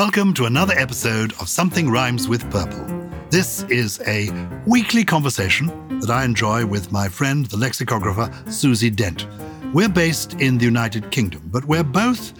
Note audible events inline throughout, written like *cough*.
Welcome to another episode of Something Rhymes with Purple. This is a weekly conversation that I enjoy with my friend, the lexicographer Susie Dent. We're based in the United Kingdom, but we're both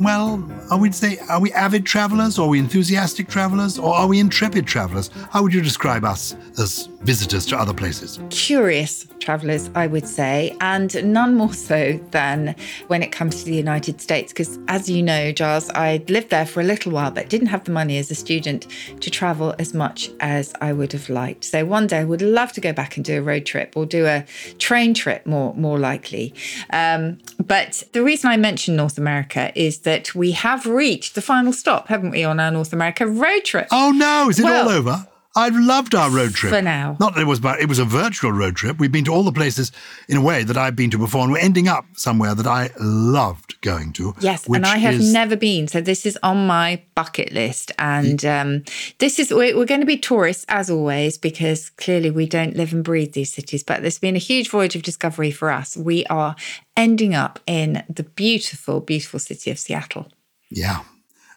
well, I would say are we avid travelers, or are we enthusiastic travelers, or are we intrepid travelers? How would you describe us as visitors to other places? Curious travelers, I would say, and none more so than when it comes to the United States. Because as you know, Gyles, I lived there for a little while, but didn't have the money as a student to travel as much as I would have liked. So one day I would love to go back and do a road trip or do a train trip, more more likely. Um, but the reason I mention North America is that we have reached the final stop, haven't we, on our North America road trip? Oh no, is it well, all over? I've loved our road trip. For now. Not that it was, but it was a virtual road trip. We've been to all the places in a way that I've been to before, and we're ending up somewhere that I loved going to. Yes, and I have is... never been. So this is on my bucket list. And um, this is, we're, we're going to be tourists as always, because clearly we don't live and breathe these cities. But there's been a huge voyage of discovery for us. We are ending up in the beautiful, beautiful city of Seattle. Yeah.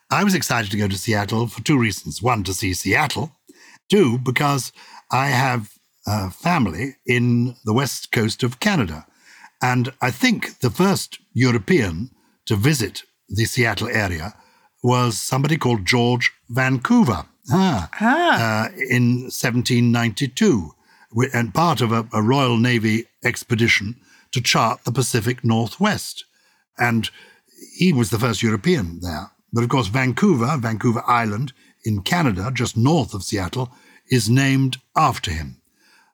I was excited to go to Seattle for two reasons. One, to see Seattle do because I have a family in the west coast of Canada. And I think the first European to visit the Seattle area was somebody called George Vancouver ah, ah. Uh, in 1792, and part of a, a Royal Navy expedition to chart the Pacific Northwest. And he was the first European there. But of course, Vancouver, Vancouver Island in Canada, just north of Seattle, is named after him.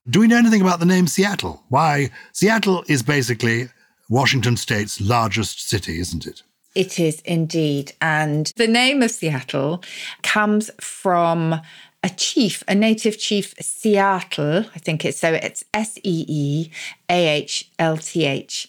Do we know anything about the name Seattle? Why, Seattle is basically Washington state's largest city, isn't it? It is indeed. And the name of Seattle comes from a chief, a native chief, Seattle, I think it's so it's S E E A H L T H.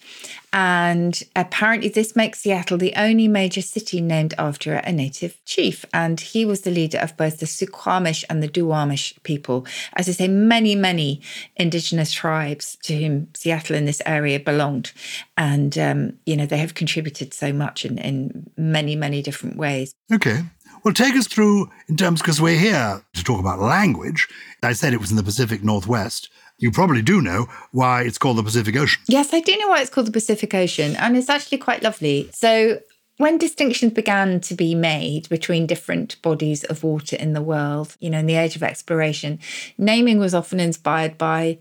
And apparently, this makes Seattle the only major city named after a native chief. And he was the leader of both the Suquamish and the Duwamish people. As I say, many, many indigenous tribes to whom Seattle in this area belonged. And, um, you know, they have contributed so much in, in many, many different ways. Okay. Well, take us through in terms, because we're here to talk about language. I said it was in the Pacific Northwest. You probably do know why it's called the Pacific Ocean. Yes, I do know why it's called the Pacific Ocean, and it's actually quite lovely. So, when distinctions began to be made between different bodies of water in the world, you know, in the age of exploration, naming was often inspired by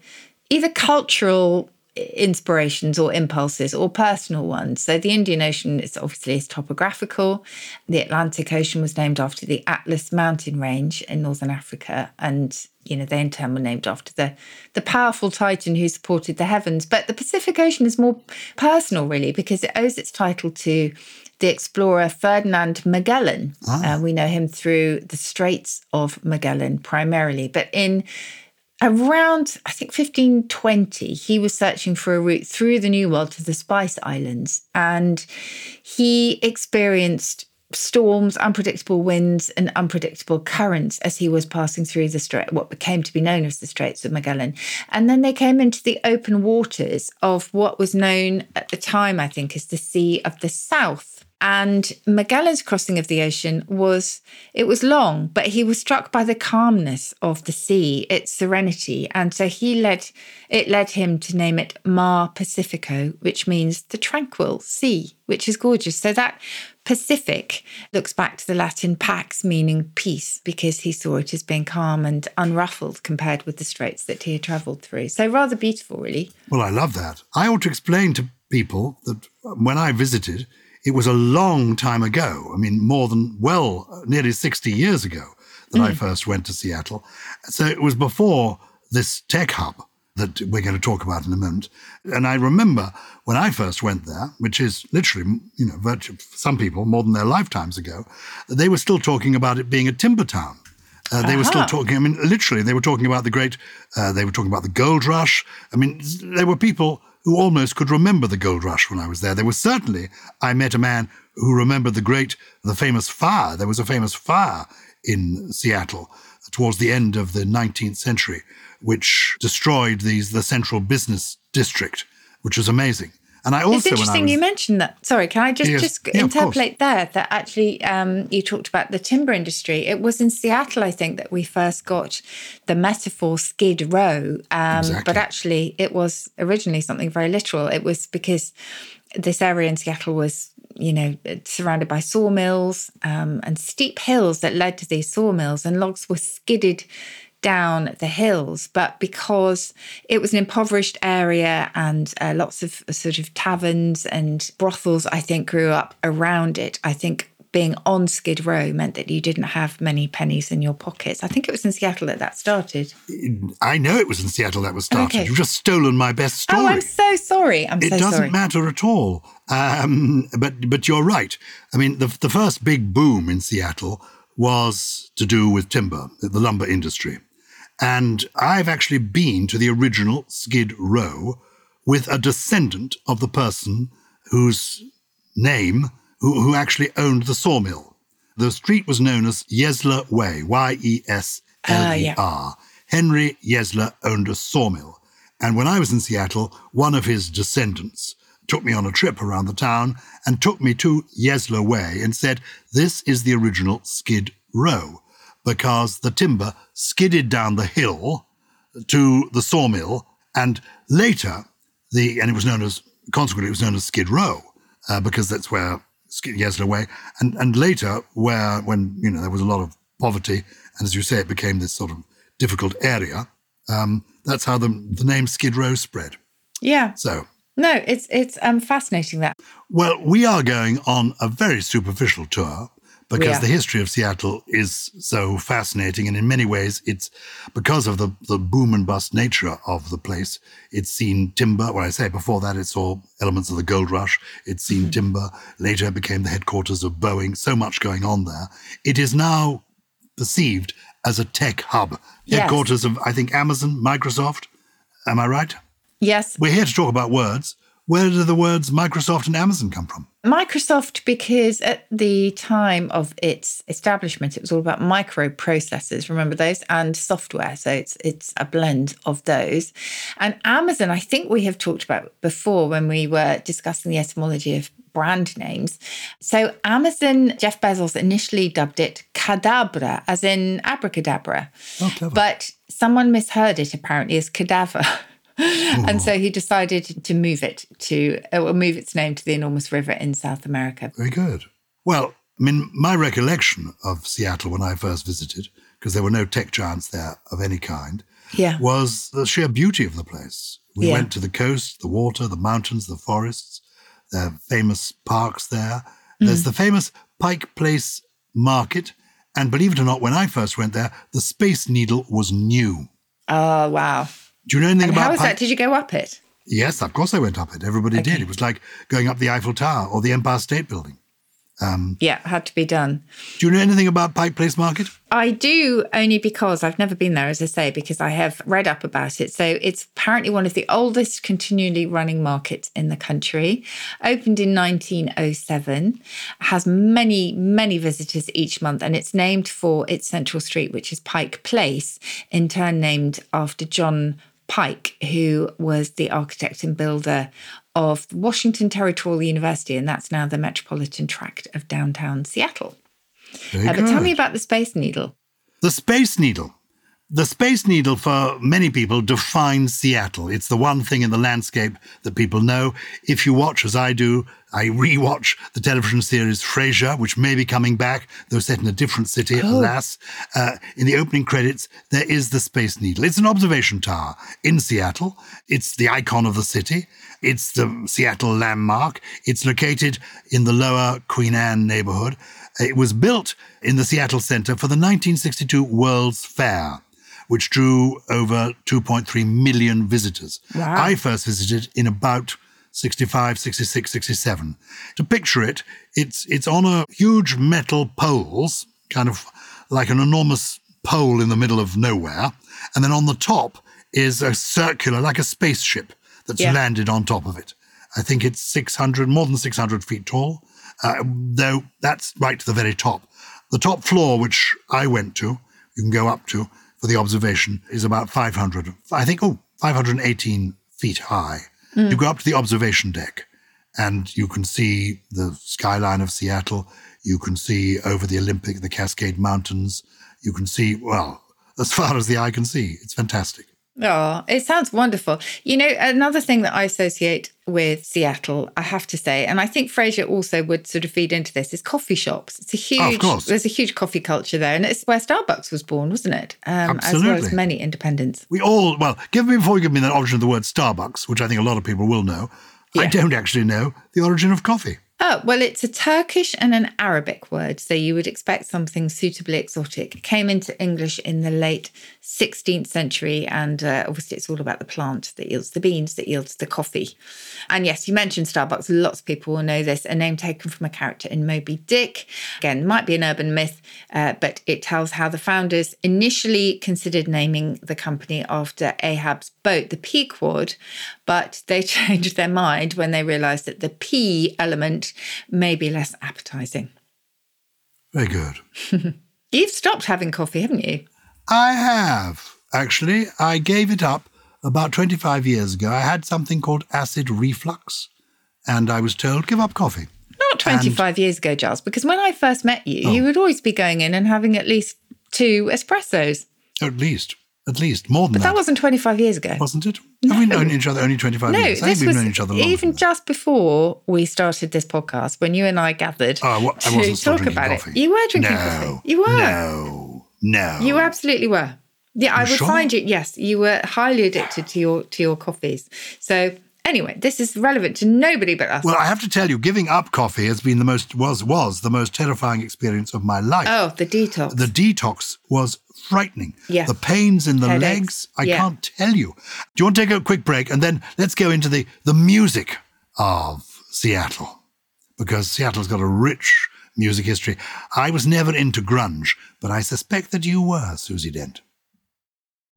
either cultural inspirations or impulses or personal ones. So the Indian Ocean is obviously is topographical. The Atlantic Ocean was named after the Atlas mountain range in northern Africa and you know they in turn were named after the the powerful titan who supported the heavens. But the Pacific Ocean is more personal really because it owes its title to the explorer Ferdinand Magellan. Ah. Uh, we know him through the Straits of Magellan primarily, but in Around, I think, 1520, he was searching for a route through the New World to the Spice Islands. And he experienced storms, unpredictable winds, and unpredictable currents as he was passing through the strait, what became to be known as the Straits of Magellan. And then they came into the open waters of what was known at the time, I think, as the Sea of the South. And Magellan's crossing of the ocean was it was long, but he was struck by the calmness of the sea, its serenity, and so he led it led him to name it Mar Pacifico, which means the tranquil sea, which is gorgeous. So that Pacific looks back to the Latin pax, meaning peace, because he saw it as being calm and unruffled compared with the straits that he had travelled through. So rather beautiful, really. Well, I love that. I ought to explain to people that when I visited it was a long time ago. I mean, more than, well, nearly 60 years ago that mm. I first went to Seattle. So it was before this tech hub that we're going to talk about in a moment. And I remember when I first went there, which is literally, you know, virtually some people more than their lifetimes ago, they were still talking about it being a timber town. Uh, they uh-huh. were still uh-huh. talking. I mean, literally, they were talking about the great. Uh, they were talking about the gold rush. I mean, there were people who almost could remember the gold rush when I was there. There was certainly, I met a man who remembered the great, the famous fire. There was a famous fire in Seattle towards the end of the 19th century, which destroyed these, the central business district, which was amazing. And I also, it's interesting was, you mentioned that. Sorry, can I just Yes. just Yeah, interpolate there that actually um, you talked about the timber industry. It was in Seattle, I think, that we first got the metaphor skid row. Um, Exactly. But actually, it was originally something very literal. It was because this area in Seattle was, you know, surrounded by sawmills um, and steep hills that led to these sawmills, and logs were skidded down the hills. But because it was an impoverished area and uh, lots of sort of taverns and brothels, I think, grew up around it, I think. Being on Skid Row meant that you didn't have many pennies in your pockets. I think it was in Seattle that that started. I know it was in Seattle that was started. Okay. You've just stolen my best story. Oh, I'm so sorry. I'm it so doesn't sorry. matter at all. Um, but but you're right. I mean, the the first big boom in Seattle was to do with timber, the lumber industry, and I've actually been to the original Skid Row with a descendant of the person whose name who, who actually owned the sawmill. The street was known as Yesler Way, Y E S L E R. Ah, Henry Yesler owned a sawmill. And when I was in Seattle, one of his descendants took me on a trip around the town and took me to Yesler Way and said, This is the original Skid Row, because the timber skidded down the hill to the sawmill, and later, the and it was known as consequently it was known as Skid Row uh, because that's where Skid Yesler Way, and and later where when you know there was a lot of poverty, and as you say, it became this sort of difficult area. Um, that's how the the name Skid Row spread. Yeah. So. No, it's it's um fascinating that. Well, we are going on a very superficial tour because are. the history of Seattle is so fascinating. And in many ways, it's because of the, the boom and bust nature of the place. It's seen timber. Well, I say before that, it saw elements of the gold rush. It's seen Mm-hmm. timber. Later, it became the headquarters of Boeing. So much going on there. It is now perceived as a tech hub, Yes. headquarters of, I think, Amazon, Microsoft. Am I right? Yes, We're here to talk about words. Where do the words Microsoft and Amazon come from? Microsoft, because at the time of its establishment, it was all about microprocessors. Remember those and software. So it's it's a blend of those. And Amazon, I think we have talked about before when we were discussing the etymology of brand names. So Amazon, Jeff Bezos initially dubbed it Cadabra, as in abracadabra. Oh. But someone misheard it apparently as cadaver. *laughs* *laughs* and so he decided to move it to uh, move its name to the enormous river in South America. Very good. Well, I mean, my recollection of Seattle when I first visited, because there were no tech giants there of any kind, Yeah. was the sheer beauty of the place. We Yeah. went to the coast, the water, the mountains, the forests, the famous parks there. There's the famous Pike Place Market. And believe it or not, when I first went there, the Space Needle was new. Oh wow! Do you know anything And about how was Pike? that? Did you go up it? Yes, of course I went up it. Everybody did. It was like going up the Eiffel Tower or the Empire State Building. Um, yeah, had to be done. Do you know anything about Pike Place Market? I do only because I've never been there, as I say, because I have read up about it. So it's apparently one of the oldest continually running markets in the country. Opened in 1907, has many, many visitors each month, and it's named for its central street, which is Pike Place, in turn named after John Pike, who was the architect and builder of Washington Territorial University, and that's now the metropolitan tract of downtown Seattle. Uh, but tell me about the Space Needle. The Space Needle. The Space Needle, for many people, defines Seattle. It's the one thing in the landscape that people know. If you watch, as I do, I rewatch the television series Frasier, which may be coming back, though set in a different city, oh. alas. Uh, in the opening credits, there is the Space Needle. It's an observation tower in Seattle. It's the icon of the city. It's the Seattle landmark. It's located in the lower Queen Anne neighborhood. It was built in the Seattle Center for the 1962 World's Fair, which drew over 2.3 million visitors. Wow. I first visited in about 65, 66, 67. To picture it, it's, it's on a huge metal poles, kind of like an enormous pole in the middle of nowhere. And then on the top is a circular, like a spaceship that's Yeah. landed on top of it. I think it's 600, more than 600 feet tall, uh, though that's right to the very top. The top floor, which I went to, you can go up to for the observation, is about 500, I think, oh, 518 feet high. You go up to the observation deck. and you can see the skyline of Seattle. You can see over the Olympic, the Cascade Mountains. You can see, well, *laughs* as far as the eye can see. It's fantastic. Oh, it sounds wonderful. You know, another thing that I associate with Seattle, I have to say, and I think Frasier also would sort of feed into this, is coffee shops. It's a huge, oh, there's a huge coffee culture there, and it's where Starbucks was born, wasn't it? Um, Absolutely. As well as many independents. We all, well, give me before you give me the origin of the word Starbucks, which I think a lot of people will know. Yeah. I don't actually know the origin of coffee. Oh, well, it's a Turkish and an Arabic word, so you would expect something suitably exotic. It came into English in the late 16th century, and uh, obviously it's all about the plant that yields the beans, that yields the coffee. And yes, you mentioned Starbucks. Lots of people will know this, a name taken from a character in Moby Dick. Again, might be an urban myth, uh, but it tells how the founders initially considered naming the company after Ahab's boat, the Pequod, but they *laughs* changed their mind when they realized that the P element may be less appetizing. Very good. *laughs* You've stopped having coffee, haven't you? I have, actually. I gave it up about 25 years ago. I had something called acid reflux, and I was told, give up coffee. Not 25 and, years ago, Gyles, because when I first met you, oh. you would always be going in and having at least two espressos. At least. At least. More than but that. that wasn't 25 years ago. Wasn't it? No. Have we known each other only 25 no, years? I think we've known each other Even just before we started this podcast, when you and I gathered oh, I to talk about coffee. it. You were drinking no, coffee. You were. No. No. You absolutely were. Yeah, I would sure? find you. Yes, you were highly addicted to your to your coffees. So anyway, this is relevant to nobody but us. Well, I have to tell you, giving up coffee has been the most was was the most terrifying experience of my life. Oh, the detox. The detox was frightening. Yes. The pains in the Headaches. legs, I Yeah. can't tell you. Do you want to take a quick break and then let's go into the the music of Seattle because Seattle's got a rich music history. I was never into grunge, but I suspect that you were, Susie Dent.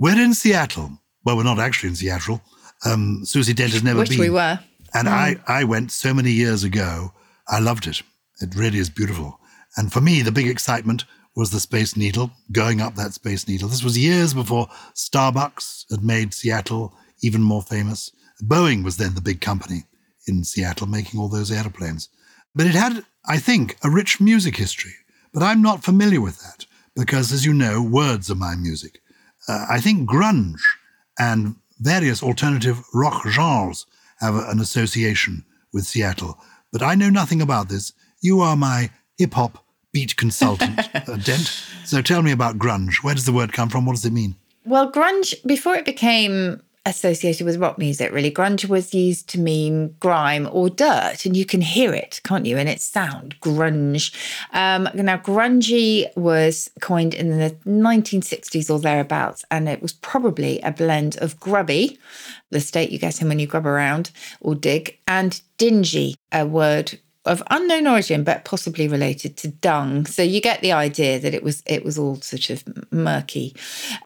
We're in Seattle. Well, we're not actually in Seattle. Um, Susie Dent has never been Which been. we were. And I, I went so many years ago. I loved it. It really is beautiful. And for me, the big excitement was the Space Needle, going up that Space Needle. This was years before Starbucks had made Seattle even more famous. Boeing was then the big company in Seattle making all those airplanes. But it had, I think, a rich music history. But I'm not familiar with that because, as you know, words are my music. Uh, I think grunge and various alternative rock genres have an association with Seattle. But I know nothing about this. You are my hip hop beat consultant, *laughs* uh, Dent. So tell me about grunge. Where does the word come from? What does it mean? Well, grunge, before it became associated with rock music, really, grunge was used to mean grime or dirt, and you can hear it, can't you? In its sound, grunge. Um, now, grungy was coined in the 1960s or thereabouts, and it was probably a blend of grubby, the state you get in when you grub around or dig, and dingy, a word of unknown origin, but possibly related to dung. So you get the idea that it was it was all sort of murky.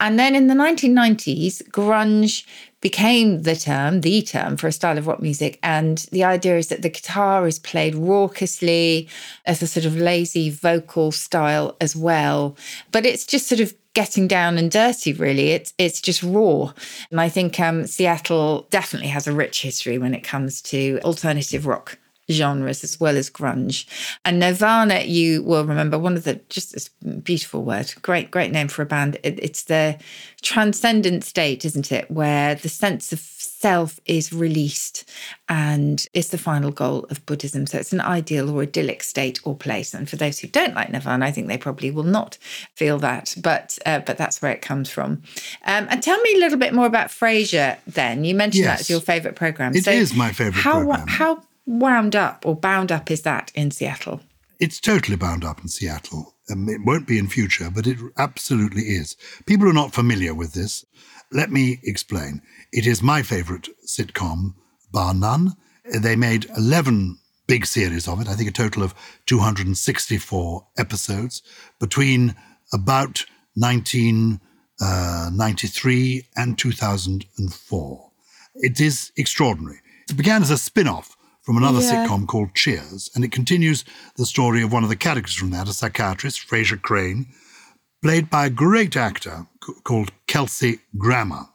And then in the 1990s, grunge became the term, the term for a style of rock music. And the idea is that the guitar is played raucously as a sort of lazy vocal style as well. But it's just sort of getting down and dirty really it's it's just raw and i think um, seattle definitely has a rich history when it comes to alternative rock genres as well as grunge. And Nirvana, you will remember one of the just this beautiful word, great, great name for a band. It, it's the transcendent state, isn't it? Where the sense of self is released and it's the final goal of Buddhism. So it's an ideal or idyllic state or place. And for those who don't like Nirvana, I think they probably will not feel that, but uh, but that's where it comes from. Um, and tell me a little bit more about Frasier. Then you mentioned Yes. that's your favourite program. It is my favourite how, programme. How wound up or bound up is that in Seattle? It's totally bound up in Seattle. Um, it won't be in future, but it absolutely is. People are not familiar with this. Let me explain. It is my favorite sitcom, bar none. They made 11 big series of it, I think a total of 264 episodes between about 1993 and 2004. It is extraordinary. It began as a spin off from another Yeah. sitcom called Cheers, and it continues the story of one of the characters from that, a psychiatrist, Frasier Crane, played by a great actor c- called Kelsey Grammer,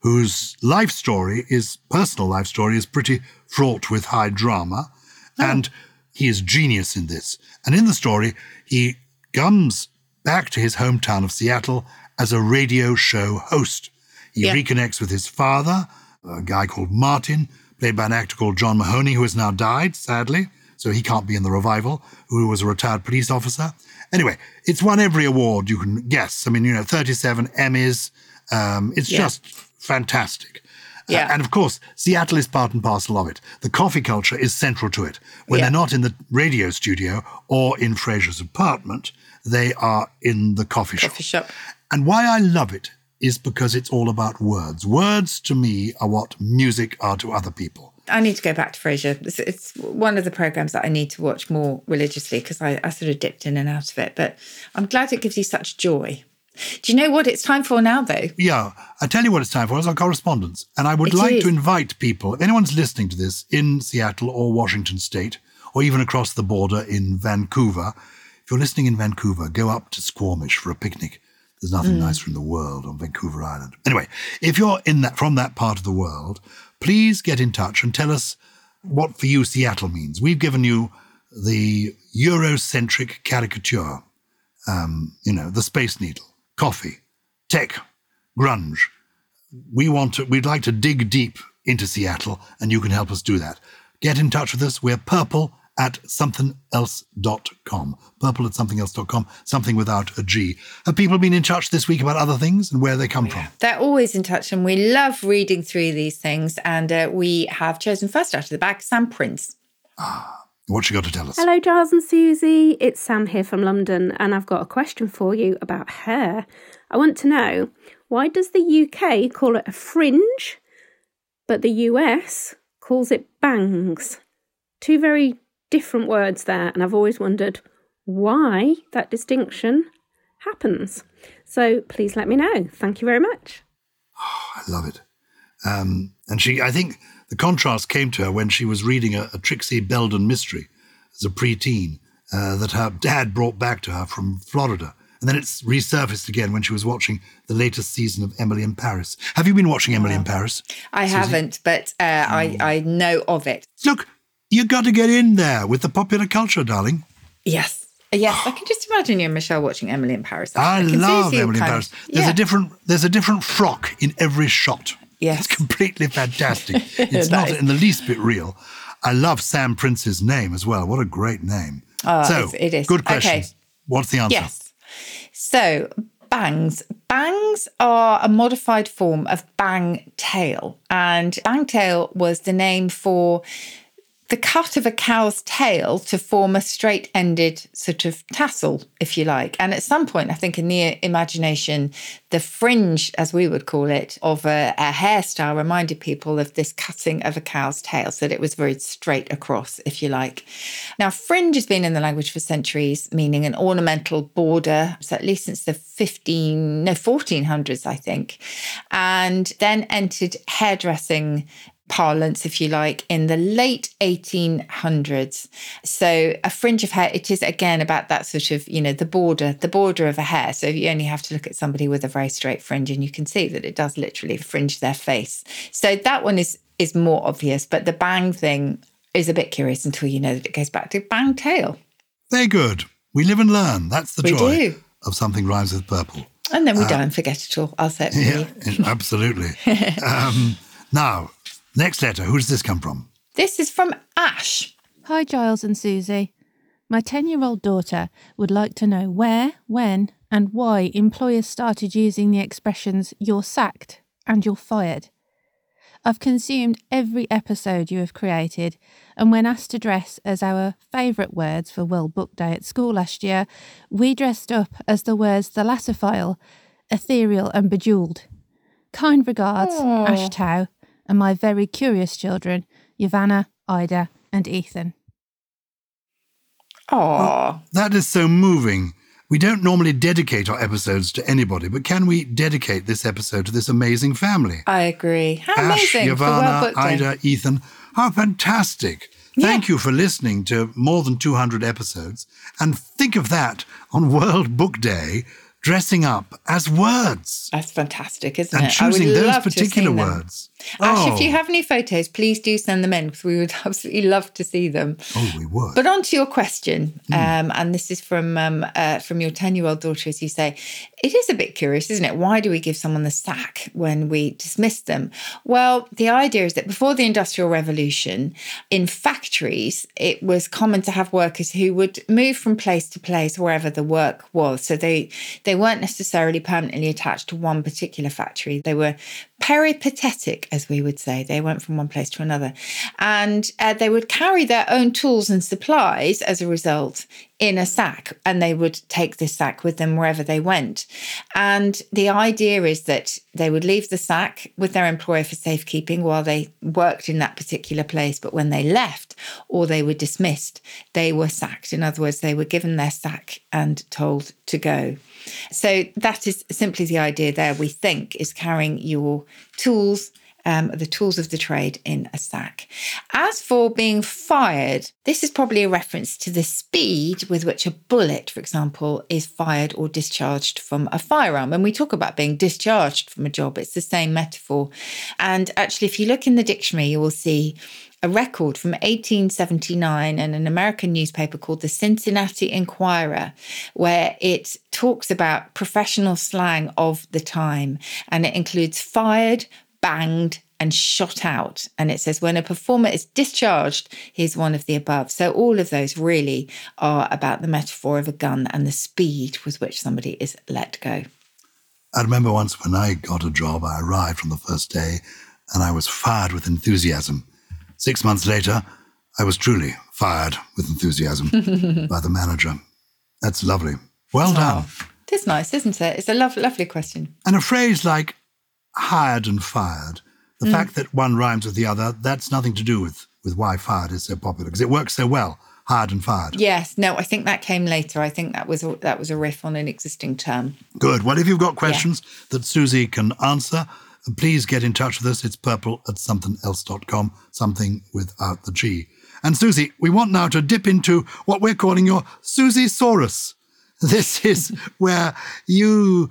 whose life story is personal life story is pretty fraught with high drama, oh. and he is genius in this. And in the story, he comes back to his hometown of Seattle as a radio show host. He Yeah. reconnects with his father, a guy called Martin, played by an actor called John Mahoney, who has now died, sadly, so he can't be in the revival, who was a retired police officer. Anyway, it's won every award you can guess. I mean, you know, 37 Emmys. Um, it's Yeah. just fantastic. Uh, Yeah. and of course, Seattle is part and parcel of it. The coffee culture is central to it. When Yeah. they're not in the radio studio or in Frasier's apartment, they are in the coffee shop. Coffee shop. And why I love it is because it's all about words. Words to me are what music are to other people. I need to go back to Frasier. It's, it's one of the programs that I need to watch more religiously because I, I sort of dipped in and out of it. But I'm glad it gives you such joy. Do you know what it's time for now, though? Yeah, I tell you what it's time for. It's our correspondence. And I would It like is. to invite people, if anyone's listening to this in Seattle or Washington State, or even across the border in Vancouver, if you're listening in Vancouver, go up to Squamish for a picnic. There's nothing nicer in the world on Vancouver Island. Anyway, if you're in that from that part of the world, please get in touch and tell us what for you Seattle means. We've given you the Eurocentric caricature, um, you know, the Space Needle, coffee, tech, grunge. We want to, we'd like to dig deep into Seattle, and you can help us do that. Get in touch with us. We're purple at somethingelse.com. Purple at somethingelse.com, something without a G. Have people been in touch this week about other things and where they come from? They're always in touch, and we love reading through these things. And uh, we have chosen first out of the bag Sam Prince. Ah. What you got to tell us? Hello, Gyles and Susie. It's Sam here from London, and I've got a question for you about hair. I want to know why does the UK call it a fringe, but the US calls it bangs? Two very different words there, and I've always wondered why that distinction happens. So please let me know. Thank you very much. Oh, *sighs* I love it. Um, and she, I think the contrast came to her when she was reading a, a Trixie Belden mystery as a preteen uh, that her dad brought back to her from Florida. And then it's resurfaced again when she was watching the latest season of Emily in Paris. Have you been watching Emily in Paris? I haven't, but uh, I, I know of it. Look, you got to get in there with the popular culture, darling. Yes. Yes, I can just imagine you and Michelle watching Emily in Paris. I can love Emily in Paris. There's yeah. a different there's a different frock in every shot. Yes. It's completely fantastic. *laughs* It's not in the least bit real. I love Sam Prince's name as well. What a great name. Oh, so, it is. good Okay. What's the answer? Yes. So, bangs. Bangs are a modified form of bang tail. And bang tail was the name for the cut of a cow's tail to form a straight ended sort of tassel, if you like. And at some point, I think in the imagination, the fringe, as we would call it, of a, a hairstyle reminded people of this cutting of a cow's tail, so that it was very straight across, if you like. Now, fringe has been in the language for centuries, meaning an ornamental border, so at least since the 15, no, 1400s, I think, and then entered hairdressing parlance, if you like, in the late 1800s. So a fringe of hair, it is again about that sort of, you know, the border, the border of a hair. So you only have to look at somebody with a very straight fringe and you can see that it does literally fringe their face. So that one is is more obvious, but the bang thing is a bit curious until you know that it goes back to bang tail. Very good. We live and learn. That's the We joy do. of something rhymes with purple. And then we die and forget it all. I'll say it for Yeah, you. *laughs* absolutely. *laughs* um, now, next letter. Who does this come from? This is from Ash. Hi, Gyles and Susie. My 10 year old daughter would like to know where, when, and why employers started using the expressions you're sacked and you're fired. I've consumed every episode you have created, and when asked to dress as our favourite words for World Book Day at school last year, we dressed up as the words thalassophile, ethereal, and bejeweled. Kind regards, ah. Ash Tau, and my very curious children, Yavanna, Ida, and Ethan. Aw. That is so moving. We don't normally dedicate our episodes to anybody, but can we dedicate this episode to this amazing family? I agree. How Ash, amazing for World Yavanna, Book Day. Ida, Ethan. How fantastic. Thank you for listening to more than 200 episodes. And think of that on World Book Day, dressing up as words That's fantastic, isn't and it? I would choosing those love to have particular seen them. Ash, if Oh. you have any photos, please do send them in because we would *laughs* absolutely love to see them. Oh, we would. But on to your question, Hmm. um, and this is from um, uh, from your ten year old daughter, as you say. It is a bit curious, isn't it? Why do we give someone the sack when we dismiss them? Well, the idea is that before the Industrial Revolution, in factories, it was common to have workers who would move from place to place wherever the work was. So they they weren't necessarily permanently attached to one particular factory. They were peripatetic, as we would say. They went from one place to another. And uh, they would carry their own tools and supplies as a result in a sack, and they would take this sack with them wherever they went. And the idea is that they would leave the sack with their employer for safekeeping while they worked in that particular place. But when they left or they were dismissed, they were sacked. In other words, they were given their sack and told to go. So that is simply the idea there, we think, is carrying your tools, um, the tools of the trade in a sack. As for being fired, this is probably a reference to the speed with which a bullet, for example, is fired or discharged from a firearm. When we talk about being discharged from a job, it's the same metaphor. And actually, if you look in the dictionary, you will see a record from 1879 in an American newspaper called the Cincinnati Enquirer, where it talks about professional slang of the time. And it includes fired, banged, and shot out. And it says when a performer is discharged, he's one of the above. So all of those really are about the metaphor of a gun and the speed with which somebody is let go. I remember once when I got a job, I arrived on the first day and I was fired with enthusiasm. Six months later, I was truly fired with enthusiasm *laughs* by the manager. That's lovely. Well oh, done. It's nice, isn't it? It's a lov- lovely question. And a phrase like hired and fired, the mm. fact that one rhymes with the other, that's nothing to do with, with why fired is so popular because it works so well. Hired and fired. Yes, no, I think that came later. I think that was a, that was a riff on an existing term. Good. Well, if you've got questions that Susie can answer, please get in touch with us. It's purple at somethingelse.com, something without the G. And Susie, we want now to dip into what we're calling your Susie Saurus. *laughs* This is where you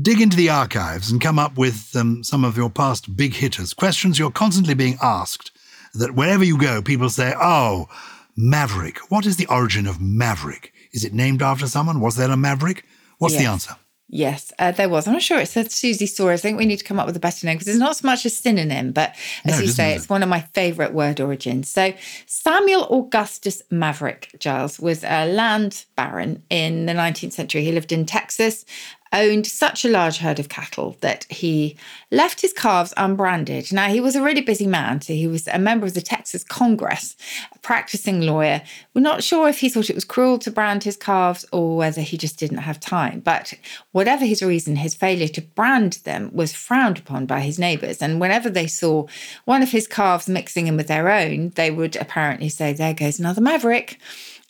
dig into the archives and come up with um, some of your past big hitters, questions you're constantly being asked that wherever you go, people say, oh, Maverick. What is the origin of Maverick? Is it named after someone? Was there a Maverick? What's the answer? Yes, uh, there was. I'm not sure it said Susie Saw. I think we need to come up with a better name because it's not so much a synonym, but as No, you say, is it's one of my favourite word origins. So Samuel Augustus Maverick Gyles was a land baron in the 19th century. He lived in Texas, owned such a large herd of cattle that he left his calves unbranded. Now, he was a really busy man. So he was a member of the Texas Congress, a practicing lawyer. We're not sure if he thought it was cruel to brand his calves or whether he just didn't have time. But whatever his reason, his failure to brand them was frowned upon by his neighbours. And whenever they saw one of his calves mixing in with their own, they would apparently say, There goes another maverick.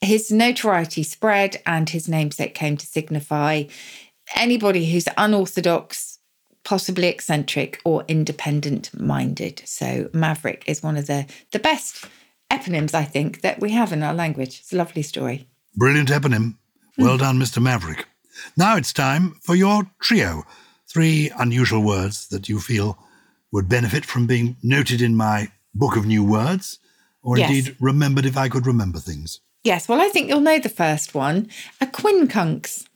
His notoriety spread, and his namesake came to signify anybody who's unorthodox, possibly eccentric, or independent minded. So, Maverick is one of the, the best eponyms, I think, that we have in our language. It's a lovely story. Brilliant eponym. Hmm. Well done, Mr. Maverick. Now it's time for your trio. Three unusual words that you feel would benefit from being noted in my book of new words, or Yes. indeed remembered if I could remember things. Yes, well, I think you'll know the first one a quincunx.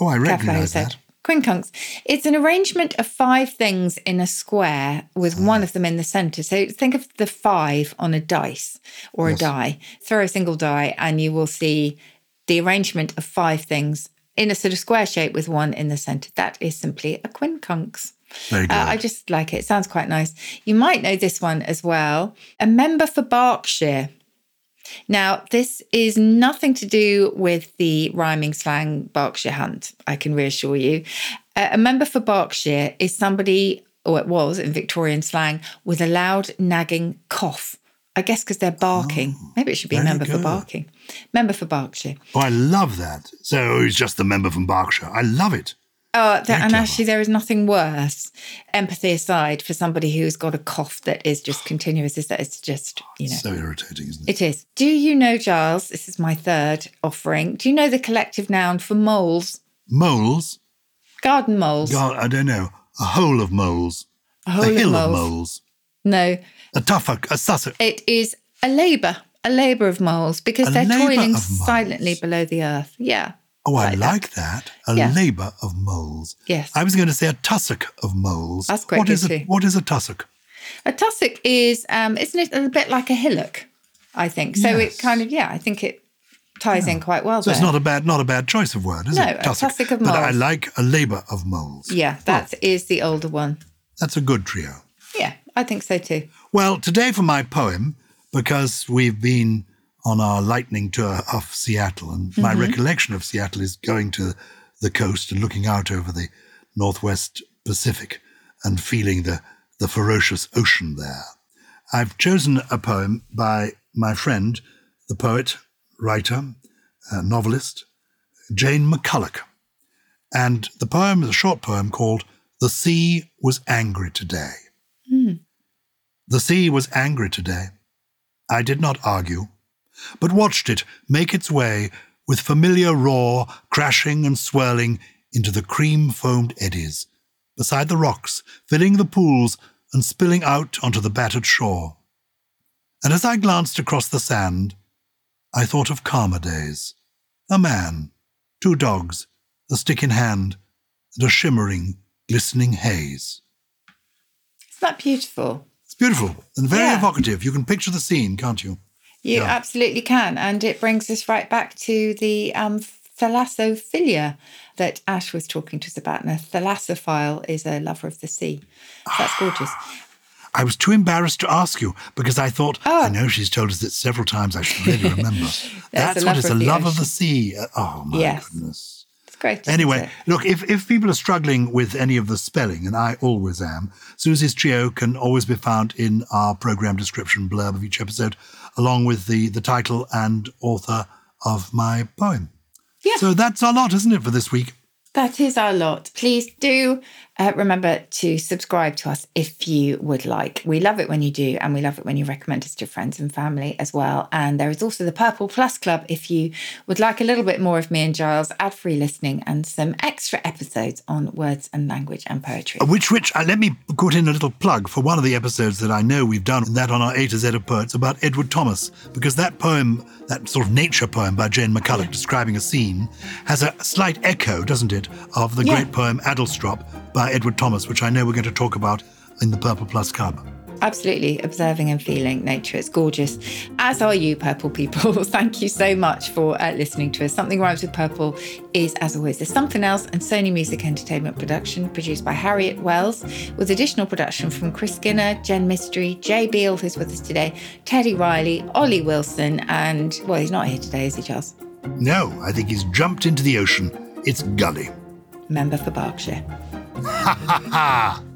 Oh, I Careful how you recognise that. Quincunx. It's an arrangement of five things in a square with Ah. one of them in the center. So think of the five on a dice or Yes. a die. Throw a single die, and you will see the arrangement of five things in a sort of square shape with one in the center. That is simply a quincunx. Very good. Uh, I just like it. It sounds quite nice. You might know this one as well. A member for Berkshire. Now, this is nothing to do with the rhyming slang Berkshire Hunt, I can reassure you. Uh, a member for Berkshire is somebody, or it was in Victorian slang, with a loud nagging cough. I guess because they're barking. Maybe it should be a Oh, member for barking. Member for Berkshire. oh, I love that. So he's just a member from Berkshire. I love it. Oh, and actually, there is nothing worse, empathy aside, for somebody who's got a cough that is just continuous. Is that it's just you know So irritating, isn't it? it is. Do you know, Gyles? This is my third offering. Do you know the collective noun for moles? Moles? Garden moles. God, I don't know. A hole of moles. a whole a hill of of moles. moles. No, A tuffuck, a sussex. it is a labour, a labour of moles because A they're toiling silently below the earth. Yeah. Oh, I like that. like that. A Yeah. labour of moles. Yes. I was going to say a tussock of moles. That's quite What is a. What is a tussock? A tussock is, um, isn't it a bit like a hillock? I think so. Yes. It kind of, yeah, I think it ties in quite well. So it's not a bad, not a bad choice of word, is No, it? a tussock of moles. But I like a labour of moles. Yeah, that is the older one. That's a good trio. Yeah, I think so too. Well, today for my poem, because we've been on our lightning tour of Seattle, and my Mm-hmm. recollection of Seattle is going to the coast and looking out over the northwest Pacific and feeling the, the ferocious ocean there. I've chosen a poem by my friend, the poet, writer, uh, novelist, Jane McCulloch. And the poem is a short poem called The Sea Was Angry Today. The sea was angry today. I did not argue, but watched it make its way with familiar roar crashing and swirling into the cream foamed eddies, beside the rocks, filling the pools and spilling out onto the battered shore. And as I glanced across the sand, I thought of calmer days. A man, two dogs, a stick in hand, and a shimmering, glistening haze. Isn't that beautiful? It's beautiful and very Yeah. evocative. You can picture the scene, can't you? You Yeah. absolutely can. And it brings us right back to the um, thalassophilia that Ash was talking to us about. And a thalassophile is a lover of the sea. So that's gorgeous. I was too embarrassed to ask you because I thought, I Oh. know she's told us it several times. I should really remember. *laughs* That's a what it's a love of the sea. Oh, my Yes. goodness. Great. Anyway, look, if, if people are struggling with any of the spelling, and I always am, Susie's Trio can always be found in our program description blurb of each episode, along with the, the title and author of my poem. Yeah. So that's our lot, isn't it, for this week? That is our lot. Please do uh, remember to subscribe to us if you would like. We love it when you do, and we love it when you recommend us to friends and family as well. And there is also the Purple Plus Club if you would like a little bit more of me and Gyles, ad free listening, and some extra episodes on words and language and poetry. Which, which, uh, let me put in a little plug for one of the episodes that I know we've done that on our A to Z of Poets about Edward Thomas, because that poem, that sort of nature poem by Jane McCulloch describing a scene, has a slight echo, doesn't it, of the Yeah. great poem Adlestrop by Edward Thomas, which I know we're going to talk about in the Purple Plus Club. Absolutely observing and feeling nature. It's gorgeous. As are you, purple people. *laughs* Thank you so much for uh, listening to us. Something Rhymes with Purple is, as always, there's something else and Sony Music Entertainment production produced by Harriet Wells, with additional production from Chris Skinner, Jen Mystery, Jay Beale, who's with us today, Teddy Riley, Ollie Wilson, and, well, he's not here today, is he, Charles? No, I think he's jumped into the ocean. It's Gully. Member for Berkshire. Ha ha! ha!